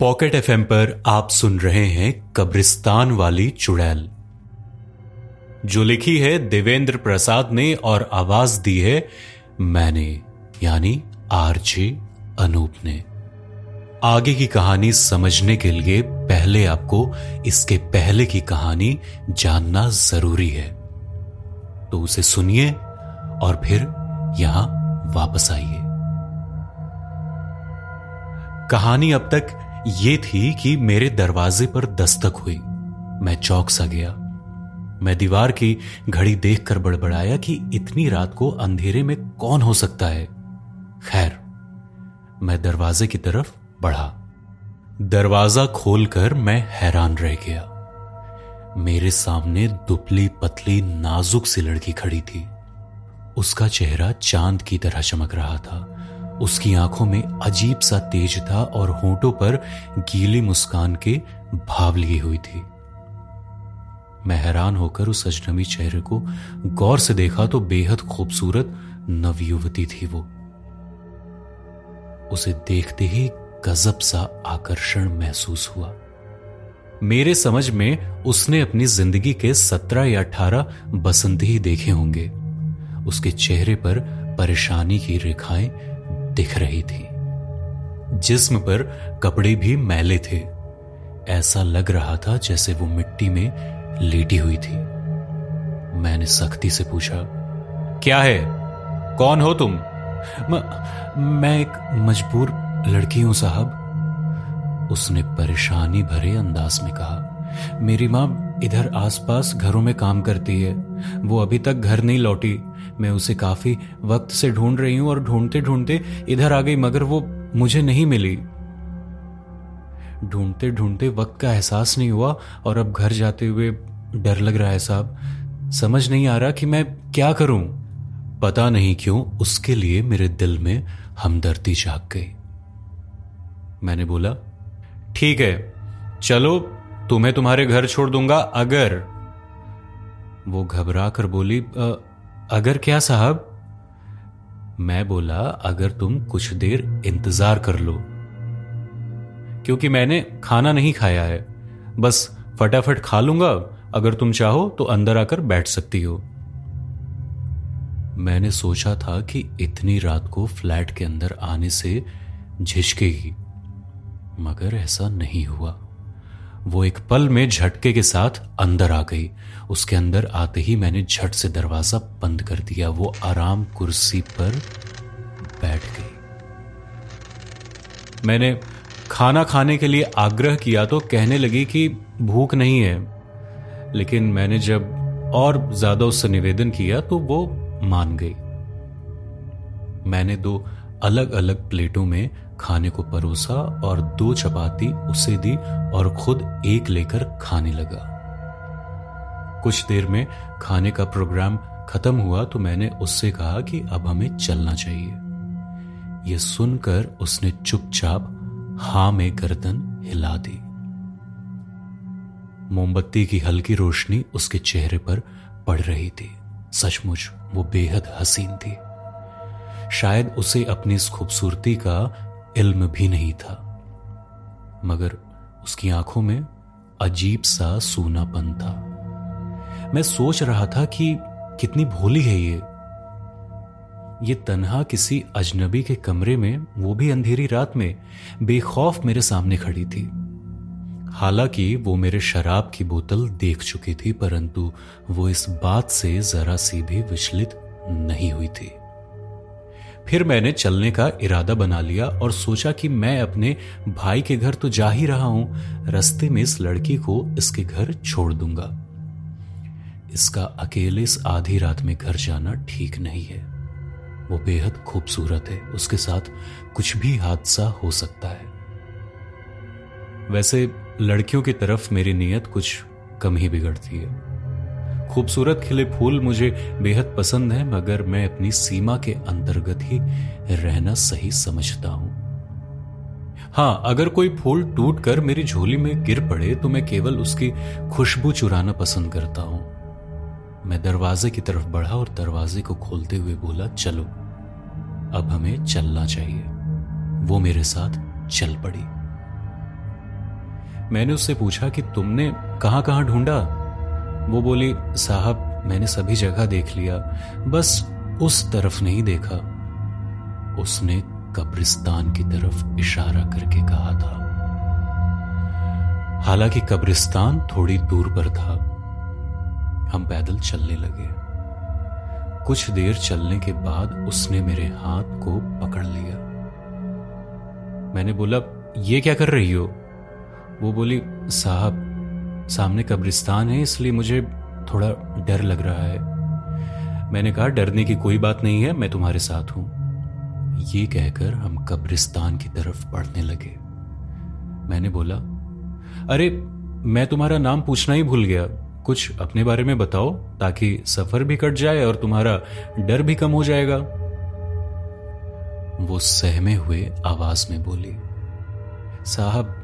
Pocket FM पर आप सुन रहे हैं कब्रिस्तान वाली चुड़ैल। जो लिखी है देवेंद्र प्रसाद ने और आवाज़ दी है मैंने, यानी आरजे अनूप ने। आगे की कहानी समझने के लिए पहले आपको इसके पहले की कहानी जानना ज़रूरी है। तो उसे सुनिए और फिर यहाँ वापस आइए। कहानी अब तक ये थी कि मेरे दरवाजे पर दस्तक हुई। मैं चौक सा गया। मैं दीवार की घड़ी देखकर बड़बड़ाया कि इतनी रात को अंधेरे में कौन हो सकता है। खैर, मैं दरवाजे की तरफ़ बढ़ा। दरवाज़ा खोलकर मैं हैरान रह गया। मेरे सामने दुबली पतली नाजुक सी लड़की खड़ी थी। उसका चेहरा चाँद की तरह चमक रहा था। उसकी आँखों में अजीब सा तेज था और होठों पर गीली मुस्कान के भाव लिए हुई थी। मैं हैरान होकर उस अजनबी चेहरे को गौर से देखा तो बेहद खूबसूरत नवयुवती थी वो। उसे देखते ही गजब सा आकर्षण महसूस हुआ। मेरे समझ में उसने अपनी ज़िंदगी के सत्रह या अठारह बसंत ही देखे होंगे। उसके चेहरे पर परेशानी की रेखाएँ दिख रही थी। जिस्म पर कपड़े भी मैले थे। ऐसा लग रहा था जैसे वो मिट्टी में लेटी हुई थी। मैंने सख्ती से पूछा क्या है? कौन हो तुम? म, मैं एक मजबूर लड़की हूँ साहब। उसने परेशानी भरे अंदाज में कहा मेरी माँ इधर आसपास घरों में काम करती है। वो अभी तक घर नहीं लौटी। मैं उसे काफ़ी वक्त से ढूंढ रही हूँ और ढूंढते ढूंढते इधर आ गई, मगर वो मुझे नहीं मिली। ढूंढते ढूंढते वक्त का एहसास नहीं हुआ और अब घर जाते हुए डर लग रहा है साहब। समझ नहीं आ रहा कि मैं क्या करूँ। पता नहीं क्यों उसके लिए मेरे दिल में हमदर्दी जाग गई। मैंने बोला, ठीक है, चलो, तुम्हें तुम्हारे घर छोड़ दूँगा, अगर वो घबरा कर बोली अगर क्या साहब? मैं बोला, अगर तुम कुछ देर इंतज़ार कर लो। क्योंकि मैंने खाना नहीं खाया है। बस फटाफट खा लूँगा। अगर तुम चाहो तो अंदर आकर बैठ सकती हो। मैंने सोचा था कि इतनी रात को फ्लैट के अंदर आने से झिझकेगी। मगर ऐसा नहीं हुआ। वो एक पल में झटके के साथ अंदर आ गई। उसके अंदर आते ही मैंने झट से दरवाज़ा बंद कर दिया। वो आराम कुर्सी पर बैठ गई। मैंने खाना खाने के लिए आग्रह किया तो कहने लगी कि भूख नहीं है। लेकिन मैंने जब और ज़्यादा उससे निवेदन किया तो वो मान गई। मैंने दो अलग अलग प्लेटों में खाने को परोसा और दो चपाती उसे दी और खुद एक लेकर खाने लगा। कुछ देर में खाने का प्रोग्राम खत्म हुआ तो मैंने उससे कहा कि अब हमें चलना चाहिए। यह सुनकर उसने चुपचाप हाँ में गर्दन हिला दी। मोमबत्ती की हल्की रोशनी उसके चेहरे पर पड़ रही थी। सचमुच वो बेहद हसीन थी। शायद उसे अपनी इस खूबसूरती का इल्म भी नहीं था। मगर उसकी आँखों में अजीब सा सूनापन था। मैं सोच रहा था कि कितनी भोली है ये। ये तन्हा किसी अजनबी के कमरे में, वो भी अंधेरी रात में, बेखौफ मेरे सामने खड़ी थी। हालाँकि वो मेरे शराब की बोतल देख चुकी थी, परंतु वो इस बात से जरा सी भी विचलित नहीं हुई थी। फिर मैंने चलने का इरादा बना लिया और सोचा कि मैं अपने भाई के घर तो जा ही रहा हूँ, रस्ते में इस लड़की को इसके घर छोड़ दूँगा। इसका अकेले इस आधी रात में घर जाना ठीक नहीं है। वो बेहद खूबसूरत है, उसके साथ कुछ भी हादसा हो सकता है। वैसे लड़कियों की तरफ़ मेरी नीयत कुछ कम ही बिगड़ती है। खूबसूरत खिले फूल मुझे बेहद पसंद है, मगर मैं अपनी सीमा के अंतर्गत ही रहना सही समझता हूँ। हाँ, अगर कोई फूल टूट कर मेरी झोली में गिर पड़े तो मैं केवल उसकी खुशबू चुराना पसंद करता हूँ। मैं दरवाजे की तरफ़ बढ़ा और दरवाजे को खोलते हुए बोला, चलो, अब हमें चलना चाहिए। वो मेरे साथ चल पड़ी। मैंने उससे पूछा कि तुमने कहाँ कहाँ ढूंढा? वो बोली, साहब, मैंने सभी जगह देख लिया, बस उस तरफ़ नहीं देखा। उसने कब्रिस्तान की तरफ़ इशारा करके कहा था। हालाँकि कब्रिस्तान थोड़ी दूर पर था। हम पैदल चलने लगे। कुछ देर चलने के बाद उसने मेरे हाथ को पकड़ लिया। मैंने बोला, ये क्या कर रही हो? वो बोली, साहब सामने कब्रिस्तान है, इसलिए मुझे थोड़ा डर लग रहा है। मैंने कहा, डरने की कोई बात नहीं है, मैं तुम्हारे साथ हूँ। ये कहकर हम कब्रिस्तान की तरफ़ बढ़ने लगे। मैंने बोला, अरे, मैं तुम्हारा नाम पूछना ही भूल गया। कुछ अपने बारे में बताओ, ताकि सफ़र भी कट जाए और तुम्हारा डर भी कम हो जाएगा। वो सहमे हुए आवाज़ में बोली, साहब,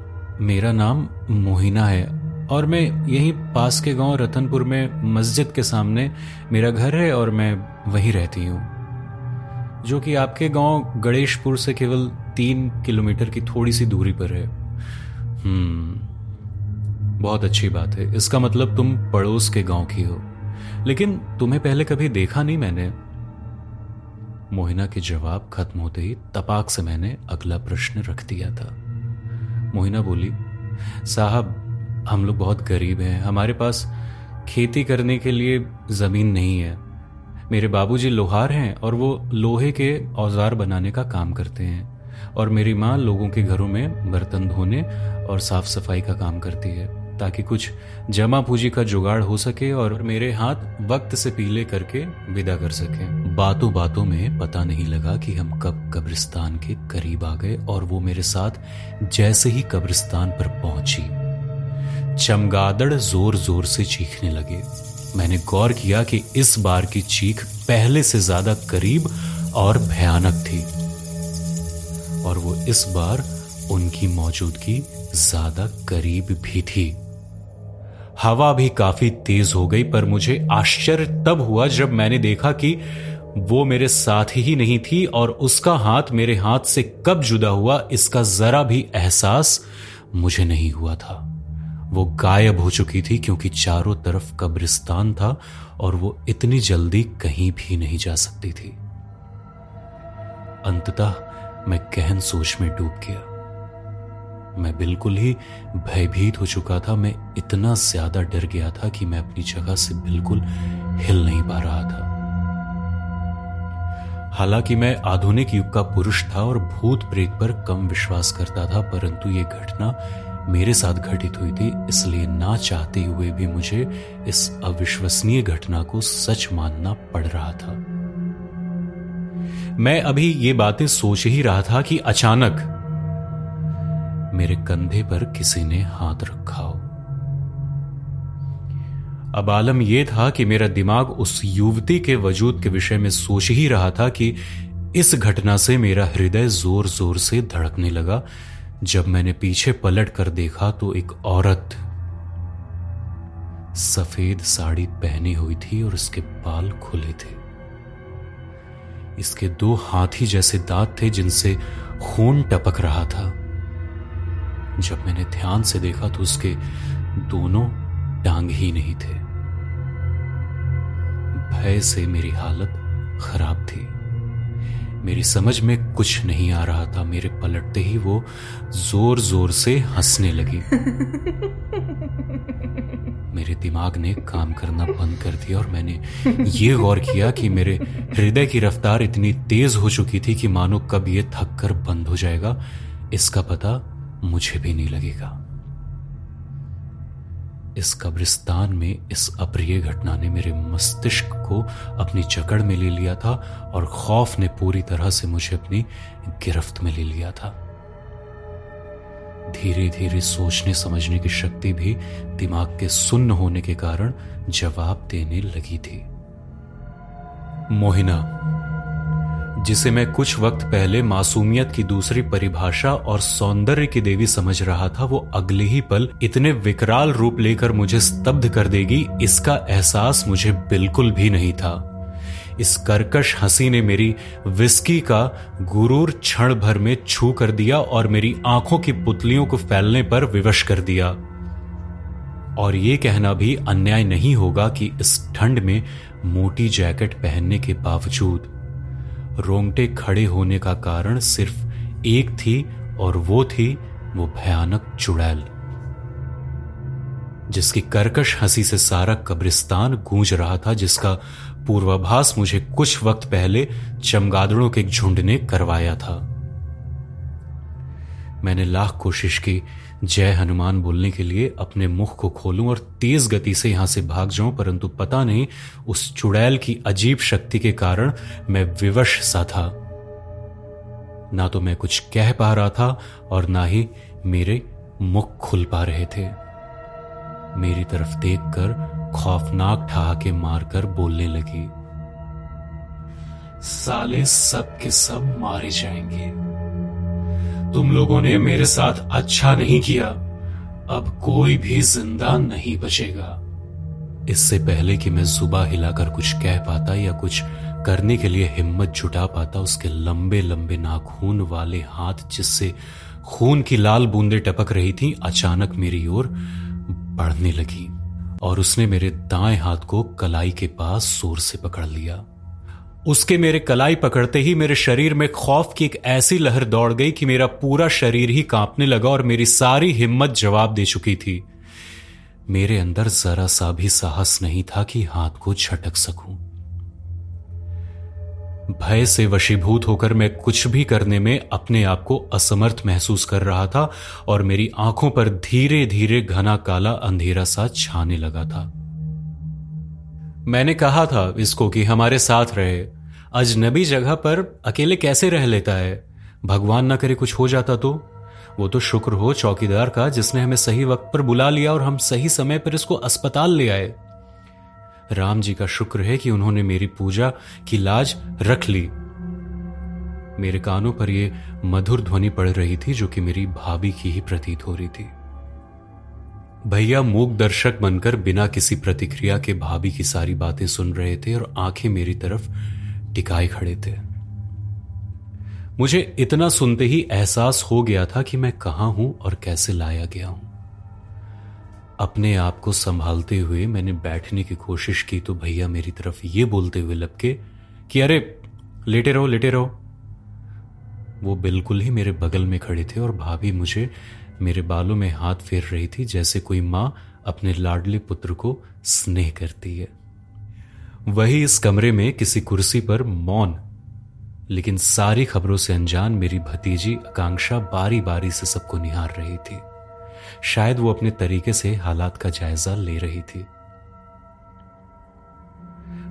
मेरा नाम मोहिना है और मैं यहीं पास के गाँव रतनपुर में मस्जिद के सामने मेरा घर है और मैं वहीं रहती हूँ, जो कि आपके गाँव गणेशपुर से केवल तीन किलोमीटर की थोड़ी सी दूरी पर है। हम्म बहुत अच्छी बात है। इसका मतलब तुम पड़ोस के गाँव की हो। लेकिन तुम्हें पहले कभी देखा नहीं मैंने? मोहिना के जवाब खत्म होते ही तपाक से मैंने अगला प्रश्न रख दिया था। मोहिना बोली, साहब हम लोग बहुत गरीब हैं। हमारे पास खेती करने के लिए ज़मीन नहीं है। मेरे बाबूजी लोहार हैं और वो लोहे के औज़ार बनाने का काम करते हैं और मेरी माँ लोगों के घरों में बर्तन धोने और साफ़ सफ़ाई का काम करती है ताकि कुछ जमा पूंजी का जुगाड़ हो सके और मेरे हाथ वक्त से पीले करके विदा कर सके। बातों बातों में पता नहीं लगा कि हम कब कब्रिस्तान के करीब आ गए और वो मेरे साथ जैसे ही कब्रिस्तान पर पहुँची। चमगादड़ ज़ोर ज़ोर से चीखने लगे। मैंने गौर किया कि इस बार की चीख पहले से ज़्यादा करीब और भयानक थी। और वो इस बार उनकी मौजूदगी ज़्यादा करीब भी थी। हवा भी काफ़ी तेज हो गई, पर मुझे आश्चर्य तब हुआ जब मैंने देखा कि वो मेरे साथ ही नहीं थी और उसका हाथ मेरे हाथ से कब जुदा हुआ, इसका जरा भी एहसास मुझे नहीं हुआ था। वो गायब हो चुकी थी क्योंकि चारों तरफ़ कब्रिस्तान था और वो इतनी जल्दी कहीं भी नहीं जा सकती थी। अंततः मैं गहन सोच में डूब गया। मैं बिल्कुल ही भयभीत हो चुका था। मैं इतना ज़्यादा डर गया था कि मैं अपनी जगह से बिल्कुल हिल नहीं पा रहा था। हालाँकि मैं आधुनिक युग का पुरुष था और भूत प्रेत पर कम विश्वास करता था, परंतु यह घटना मेरे साथ घटित हुई थी, इसलिए ना चाहते हुए भी मुझे इस अविश्वसनीय घटना को सच मानना पड़ रहा था। मैं अभी ये बातें सोच ही रहा था कि अचानक मेरे कंधे पर किसी ने हाथ रखा हो। अब आलम यह था कि मेरा दिमाग उस युवती के वजूद के विषय में सोच ही रहा था कि इस घटना से मेरा हृदय ज़ोर ज़ोर से धड़कने लगा जब मैंने पीछे पलट कर देखा तो एक औरत सफ़ेद साड़ी पहनी हुई थी और उसके बाल खुले थे। इसके दो हाथी जैसे दांत थे जिनसे खून टपक रहा था। जब मैंने ध्यान से देखा तो उसके दोनों टांग ही नहीं थे। भय से मेरी हालत खराब थी। मेरी समझ में कुछ नहीं आ रहा था। मेरे पलटते ही वो ज़ोर ज़ोर से हंसने लगी। मेरे दिमाग ने काम करना बंद कर दिया और मैंने ये गौर किया कि मेरे हृदय की रफ्तार इतनी तेज हो चुकी थी कि मानो कब ये थक कर बंद हो जाएगा। इसका पता मुझे भी नहीं लगेगा। इस कब्रिस्तान में इस अप्रिय घटना ने मेरे मस्तिष्क को अपनी जकड़ में ले लिया था और खौफ ने पूरी तरह से मुझे अपनी गिरफ्त में ले लिया था। धीरे धीरे सोचने समझने की शक्ति भी दिमाग के सुन्न होने के कारण जवाब देने लगी थी। मोहिना जिसे मैं कुछ वक्त पहले मासूमियत की दूसरी परिभाषा और सौंदर्य की देवी समझ रहा था, वो अगले ही पल इतने विकराल रूप लेकर मुझे स्तब्ध कर देगी, इसका एहसास मुझे बिल्कुल भी नहीं था। इस कर्कश हँसी ने मेरी विस्की का गुरूर क्षण भर में छू कर दिया और मेरी आँखों की पुतलियों को फैलने पर विवश कर दिया। और ये कहना भी अन्याय नहीं होगा कि इस ठंड में मोटी जैकेट पहनने के बावजूद रोंगटे खड़े होने का कारण सिर्फ़ एक थी और वो थी वो भयानक चुड़ैल, जिसकी कर्कश हँसी से सारा कब्रिस्तान गूंज रहा था, जिसका पूर्वाभास मुझे कुछ वक्त पहले चमगादड़ों के झुंड ने करवाया था। मैंने लाख कोशिश की जय हनुमान बोलने के लिए अपने मुख को खोलूं और तेज गति से यहाँ से भाग जाऊँ, परंतु पता नहीं उस चुड़ैल की अजीब शक्ति के कारण मैं विवश सा था। ना तो मैं कुछ कह पा रहा था और ना ही मेरे मुख खुल पा रहे थे। मेरी तरफ़ देखकर खौफनाक ठहाके मारकर बोलने लगी, साले सब के सब मारे जाएँगे। तुम लोगों ने मेरे साथ अच्छा नहीं किया। अब कोई भी ज़िंदा नहीं बचेगा। इससे पहले कि मैं सुबह हिलाकर कुछ कह पाता या कुछ करने के लिए हिम्मत जुटा पाता, उसके लंबे लंबे नाखून वाले हाथ जिससे खून की लाल बूंदे टपक रही थी, अचानक मेरी ओर बढ़ने लगी और उसने मेरे दाएँ हाथ को कलाई के पास ज़ोर से पकड़ लिया। उसके मेरे कलाई पकड़ते ही मेरे शरीर में खौफ की एक ऐसी लहर दौड़ गई कि मेरा पूरा शरीर ही कांपने लगा और मेरी सारी हिम्मत जवाब दे चुकी थी। मेरे अंदर जरा सा भी साहस नहीं था कि हाथ को झटक सकूँ। भय से वशीभूत होकर मैं कुछ भी करने में अपने आप को असमर्थ महसूस कर रहा था और मेरी आँखों पर धीरे धीरे घना काला अंधेरा सा छाने लगा था। मैंने कहा था इसको कि हमारे साथ रहे। अजनबी जगह पर अकेले कैसे रह लेता है? भगवान ना करे कुछ हो जाता तो? वो तो शुक्र हो चौकीदार का, जिसने हमें सही वक्त पर बुला लिया और हम सही समय पर इसको अस्पताल ले आए। राम जी का शुक्र है कि उन्होंने मेरी पूजा की लाज रख ली। मेरे कानों पर यह मधुर ध्वनि पड़ रही थी, जो कि मेरी भाभी की ही प्रतीत हो रही थी। भैया, मूक दर्शक बनकर बिना किसी प्रतिक्रिया के भाभी की सारी बातें सुन रहे थे और आँखें मेरी तरफ़ टिकाए खड़े थे। मुझे इतना सुनते ही एहसास हो गया था कि मैं कहाँ हूँ और कैसे लाया गया हूँ। अपने आप को संभालते हुए मैंने बैठने की कोशिश की तो भैया मेरी तरफ़ ये बोलते हुए लपके कि, अरे, लेटे रहो लेटे रहो। वो बिल्कुल ही मेरे बगल में खड़े थे और भाभी मुझे मेरे बालों में हाथ फेर रही थी जैसे कोई माँ अपने लाडले पुत्र को स्नेह करती है। वही इस कमरे में किसी कुर्सी पर मौन। लेकिन सारी खबरों से अनजान मेरी भतीजी आकांक्षा बारी बारी से सबको निहार रही थी। शायद वो अपने तरीके से हालात का जायजा ले रही थी।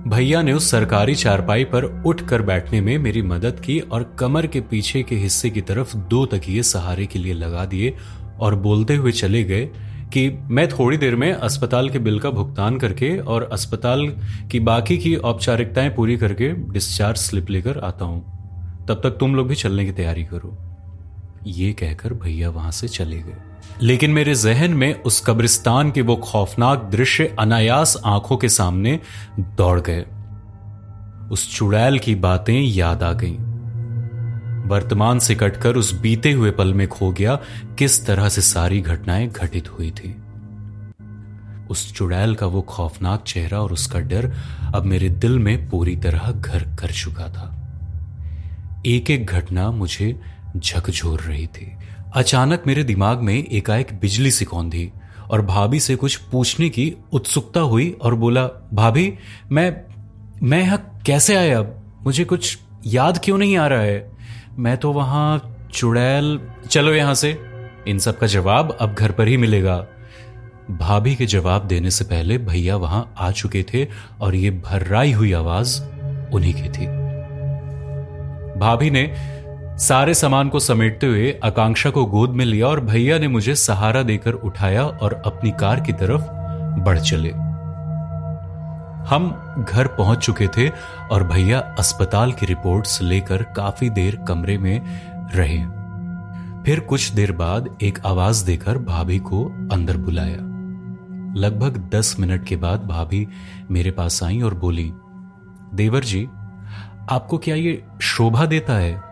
भैया ने उस सरकारी चारपाई पर उठकर बैठने में मेरी मदद की और कमर के पीछे के हिस्से की तरफ़ दो तकिए सहारे के लिए लगा दिए और बोलते हुए चले गए कि मैं थोड़ी देर में अस्पताल के बिल का भुगतान करके और अस्पताल की बाकी की औपचारिकताएँ पूरी करके डिस्चार्ज स्लिप लेकर आता हूँ। तब तक तुम लोग भी चलने की तैयारी करो। ये कहकर भैया वहाँ से चले गए। लेकिन मेरे जहन में उस कब्रिस्तान के वो खौफनाक दृश्य अनायास आँखों के सामने दौड़ गए। उस चुड़ैल की बातें याद आ गईं। वर्तमान से कटकर उस बीते हुए पल में खो गया, किस तरह से सारी घटनाएँ घटित हुई थी। उस चुड़ैल का वो खौफनाक चेहरा और उसका डर अब मेरे दिल में पूरी तरह घर कर चुका था। एक एक घटना मुझे झकझोर रही थी। अचानक मेरे दिमाग में एकाएक बिजली सी कौंधी और भाभी से कुछ पूछने की उत्सुकता हुई और बोला, भाभी, मैं मैं यहाँ कैसे आया? मुझे कुछ याद क्यों नहीं आ रहा है? मैं तो वहाँ चुड़ैल, चलो यहाँ से। इन सब का जवाब अब घर पर ही मिलेगा। भाभी के जवाब देने से पहले भैया वहाँ आ चुके थे और ये भर्राई हुई आवाज़ उन्हीं की थी। भाभी ने सारे सामान को समेटते हुए आकांक्षा को गोद में लिया और भैया ने मुझे सहारा देकर उठाया और अपनी कार की तरफ़ बढ़ चले। हम घर पहुँच चुके थे और भैया अस्पताल की रिपोर्ट्स लेकर काफ़ी देर कमरे में रहे। फिर कुछ देर बाद एक आवाज़ देकर भाभी को अंदर बुलाया। लगभग दस मिनट के बाद भाभी मेरे पास आई और बोली, देवर जी, आपको क्या ये शोभा देता है?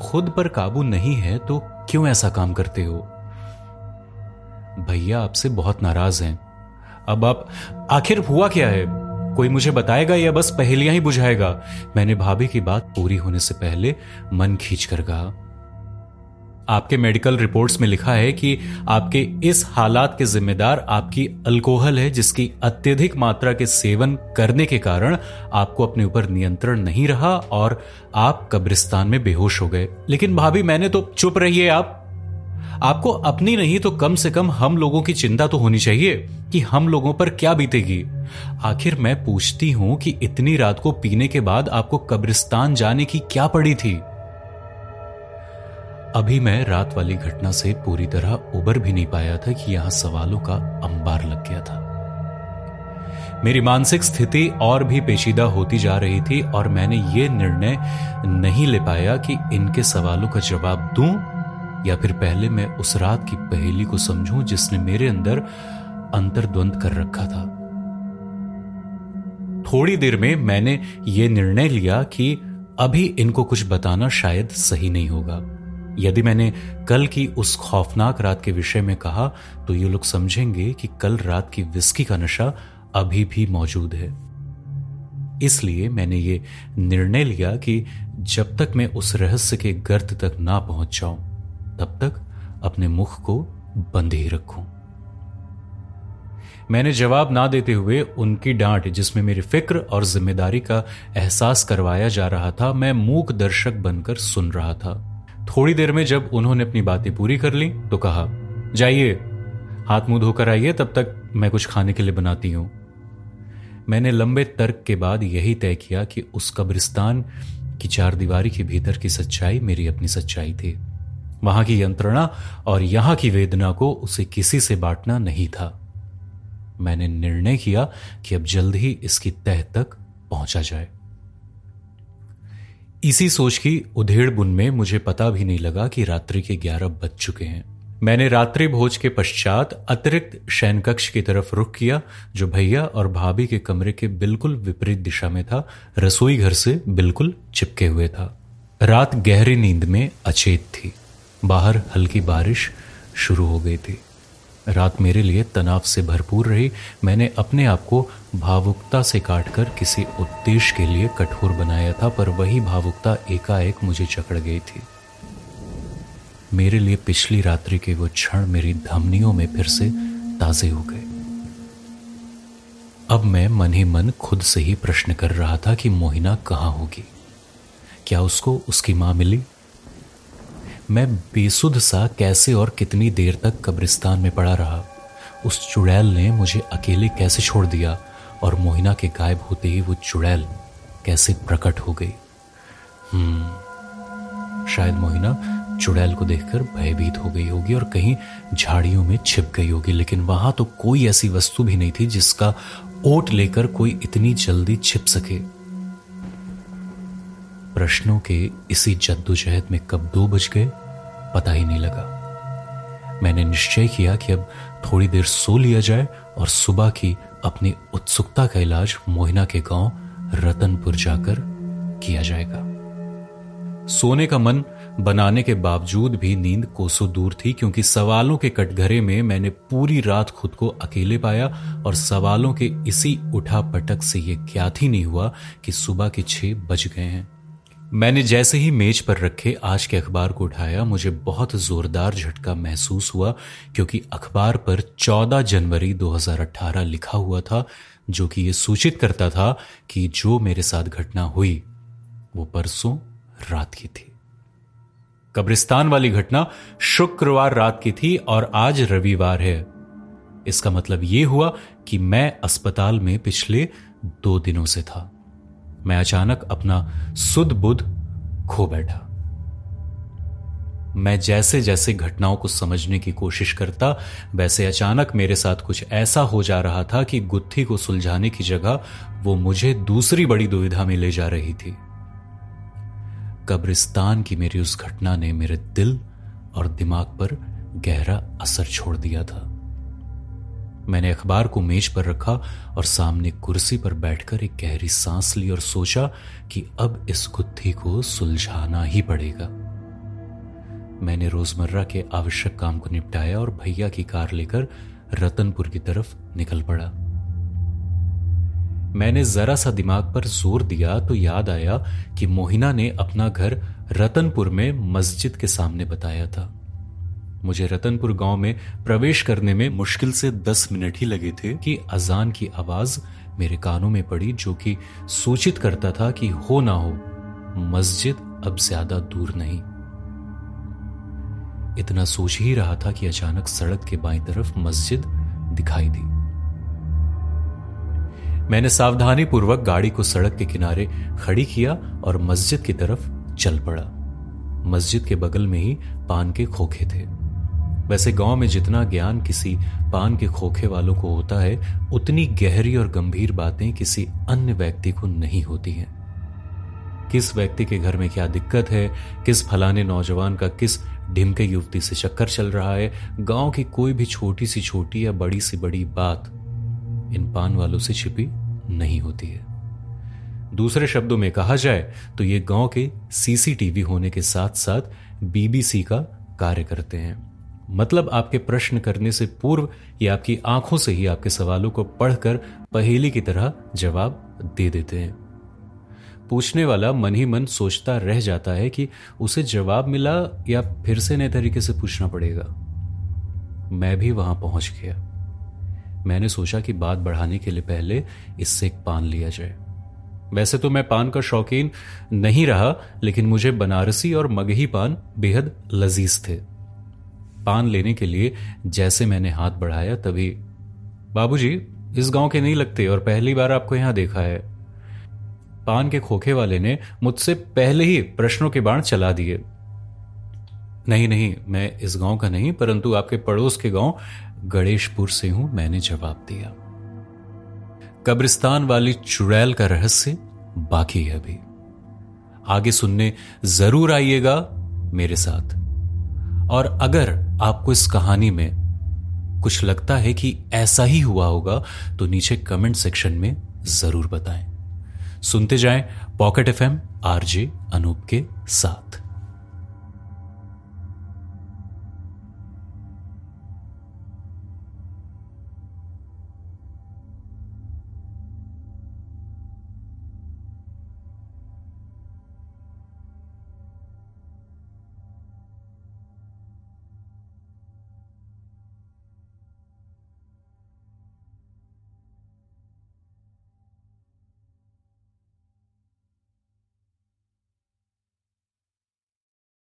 खुद पर काबू नहीं है तो क्यों ऐसा काम करते हो? भैया आपसे बहुत नाराज़ हैं। अब आप, आखिर हुआ क्या है? कोई मुझे बताएगा या बस पहेलियाँ ही बुझाएगा? मैंने भाभी की बात पूरी होने से पहले मन खींच कर कहा। आपके मेडिकल रिपोर्ट्स में लिखा है कि आपके इस हालात के जिम्मेदार आपकी अल्कोहल है, जिसकी अत्यधिक मात्रा के सेवन करने के कारण आपको अपने ऊपर नियंत्रण नहीं रहा और आप कब्रिस्तान में बेहोश हो गए। लेकिन भाभी, मैंने तो चुप रहिए आप। आपको अपनी नहीं तो कम से कम हम लोगों की चिंता तो होनी चाहिए कि हम लोगों पर क्या बीतेगी। आखिर मैं पूछती हूँ कि इतनी रात को पीने के बाद आपको कब्रिस्तान जाने की क्या पड़ी थी? अभी मैं रात वाली घटना से पूरी तरह उबर भी नहीं पाया था कि यहाँ सवालों का अंबार लग गया था। मेरी मानसिक स्थिति और भी पेचीदा होती जा रही थी और मैंने यह निर्णय नहीं ले पाया कि इनके सवालों का जवाब दूँ या फिर पहले मैं उस रात की पहेली को समझूं जिसने मेरे अंदर अंतर्द्वंद कर रखा था। थोड़ी देर में मैंने यह निर्णय लिया कि अभी इनको कुछ बताना शायद सही नहीं होगा। यदि मैंने कल की उस खौफनाक रात के विषय में कहा तो ये लोग समझेंगे कि कल रात की विस्की का नशा अभी भी मौजूद है। इसलिए मैंने ये निर्णय लिया कि जब तक मैं उस रहस्य के गर्त तक ना पहुँच जाऊँ तब तक अपने मुख को बंद ही रखूँ। मैंने जवाब ना देते हुए उनकी डांट, जिसमें मेरी फ़िक्र और ज़िम्मेदारी का एहसास करवाया जा रहा था, मैं मूक दर्शक बनकर सुन रहा था। थोड़ी देर में जब उन्होंने अपनी बातें पूरी कर ली तो कहा, जाइए, हाथ मुँह धोकर आइए, तब तक मैं कुछ खाने के लिए बनाती हूँ। मैंने लंबे तर्क के बाद यही तय किया कि उस कब्रिस्तान की चार दीवारी के भीतर की सच्चाई मेरी अपनी सच्चाई थी। वहाँ की यंत्रणा और यहाँ की वेदना को उसे किसी से बांटना नहीं था। मैंने निर्णय किया कि अब जल्द ही इसकी तह तक पहुँचा जाए। इसी सोच की उधेड़ बुन में मुझे पता भी नहीं लगा कि रात्रि के ग्यारह बज चुके हैं। मैंने रात्रि भोज के पश्चात अतिरिक्त शयन कक्ष की तरफ़ रुख किया, जो भैया और भाभी के कमरे के बिल्कुल विपरीत दिशा में था। रसोई घर से बिल्कुल चिपके हुए था। रात गहरी नींद में अचेत थी। बाहर हल्की बारिश शुरू हो गई थी। रात मेरे लिए तनाव से भरपूर रही। मैंने अपने आप को भावुकता से काटकर किसी उद्देश्य के लिए कठोर बनाया था, पर वही भावुकता एकाएक मुझे चकड़ गई थी। मेरे लिए पिछली रात्रि के वो क्षण मेरी धमनियों में फिर से ताजे हो गए। अब मैं मन ही मन खुद से ही प्रश्न कर रहा था कि मोहिना कहाँ होगी? क्या उसको उसकी माँ मिली? मैं बेसुध सा कैसे और कितनी देर तक कब्रिस्तान में पड़ा रहा? उस चुड़ैल ने मुझे अकेले कैसे छोड़ दिया और मोहिना के गायब होते ही वो चुड़ैल कैसे प्रकट हो गई? हम्म शायद मोहिना चुड़ैल को देखकर भयभीत हो गई होगी और कहीं झाड़ियों में छिप गई होगी, लेकिन वहाँ तो कोई ऐसी वस्तु भी नहीं थी जिसका ओट लेकर कोई इतनी जल्दी छिप सके। प्रश्नों के इसी जद्दोजहद में कब दो बज गए, पता ही नहीं लगा। मैंने निश्चय किया कि अब थोड़ी देर सो लिया जाए और सुबह की अपनी उत्सुकता का इलाज मोहिना के गाँव रतनपुर जाकर किया जाएगा। सोने का मन बनाने के बावजूद भी नींद कोसों दूर थी, क्योंकि सवालों के कटघरे में मैंने पूरी रात खुद को अकेले पाया और सवालों के इसी उठा पटक से यह ज्ञात ही नहीं हुआ कि सुबह के छह बज गए हैं। मैंने जैसे ही मेज पर रखे आज के अखबार को उठाया, मुझे बहुत जोरदार झटका महसूस हुआ, क्योंकि अखबार पर 14 जनवरी 2018 लिखा हुआ था, जो कि यह सूचित करता था कि जो मेरे साथ घटना हुई, वो परसों रात की थी। कब्रिस्तान वाली घटना शुक्रवार रात की थी और आज रविवार है। इसका मतलब यह हुआ कि मैं अस्पताल में पिछले दो दिनों से था। मैं अचानक अपना सुध बुध खो बैठा। मैं जैसे जैसे घटनाओं को समझने की कोशिश करता, वैसे अचानक मेरे साथ कुछ ऐसा हो जा रहा था कि गुत्थी को सुलझाने की जगह वो मुझे दूसरी बड़ी दुविधा में ले जा रही थी। कब्रिस्तान की मेरी उस घटना ने मेरे दिल और दिमाग पर गहरा असर छोड़ दिया था। मैंने अखबार को मेज पर रखा और सामने कुर्सी पर बैठकर एक गहरी सांस ली और सोचा कि अब इस गुत्थी को सुलझाना ही पड़ेगा। मैंने रोज़मर्रा के आवश्यक काम को निपटाया और भैया की कार लेकर रतनपुर की तरफ़ निकल पड़ा। मैंने जरा सा दिमाग पर ज़ोर दिया तो याद आया कि मोहिना ने अपना घर रतनपुर में मस्जिद के सामने बताया था। मुझे रतनपुर गाँव में प्रवेश करने में मुश्किल से दस मिनट ही लगे थे कि अजान की आवाज़ मेरे कानों में पड़ी, जो कि सूचित करता था कि हो ना हो, मस्जिद अब ज़्यादा दूर नहीं। इतना सोच ही रहा था कि अचानक सड़क के बाई तरफ़ मस्जिद दिखाई दी। मैंने सावधानी पूर्वक गाड़ी को सड़क के किनारे खड़ी किया और मस्जिद की तरफ़ चल पड़ा। मस्जिद के बगल में ही पान के खोखे थे। वैसे गाँव में जितना ज्ञान किसी पान के खोखे वालों को होता है, उतनी गहरी और गंभीर बातें किसी अन्य व्यक्ति को नहीं होती हैं। किस व्यक्ति के घर में क्या दिक्कत है, किस फलाने नौजवान का किस ढिमके युवती से चक्कर चल रहा है, गाँव की कोई भी छोटी सी छोटी या बड़ी सी बड़ी बात इन पान वालों से छिपी नहीं होती है। दूसरे शब्दों में कहा जाए तो ये गाँव के सीसीटीवी होने के साथ साथ बीबीसी का कार्य करते हैं। मतलब आपके प्रश्न करने से पूर्व या आपकी आँखों से ही आपके सवालों को पढ़कर पहेली की तरह जवाब दे देते हैं। पूछने वाला मन ही मन सोचता रह जाता है कि उसे जवाब मिला या फिर से नए तरीके से पूछना पड़ेगा। मैं भी वहाँ पहुँच गया। मैंने सोचा कि बात बढ़ाने के लिए पहले इससे एक पान लिया जाए। वैसे तो मैं पान का शौकीन नहीं रहा, लेकिन मुझे बनारसी और मगही पान बेहद लजीज थे। पान लेने के लिए जैसे मैंने हाथ बढ़ाया तभी, बाबूजी, इस गाँव के नहीं लगते और पहली बार आपको यहाँ देखा है। पान के खोखे वाले ने मुझसे पहले ही प्रश्नों के बाण चला दिए। नहीं नहीं, मैं इस गाँव का नहीं, परंतु आपके पड़ोस के गाँव गणेशपुर से हूँ, मैंने जवाब दिया। कब्रिस्तान वाली चुड़ैल का रहस्य बाकी है अभी। आगे सुनने ज़रूर आइएगा मेरे साथ। और अगर आपको इस कहानी में कुछ लगता है कि ऐसा ही हुआ होगा तो नीचे कमेंट सेक्शन में ज़रूर बताएँ। सुनते जाएँ पॉकेट एफएम आरजे अनूप के साथ।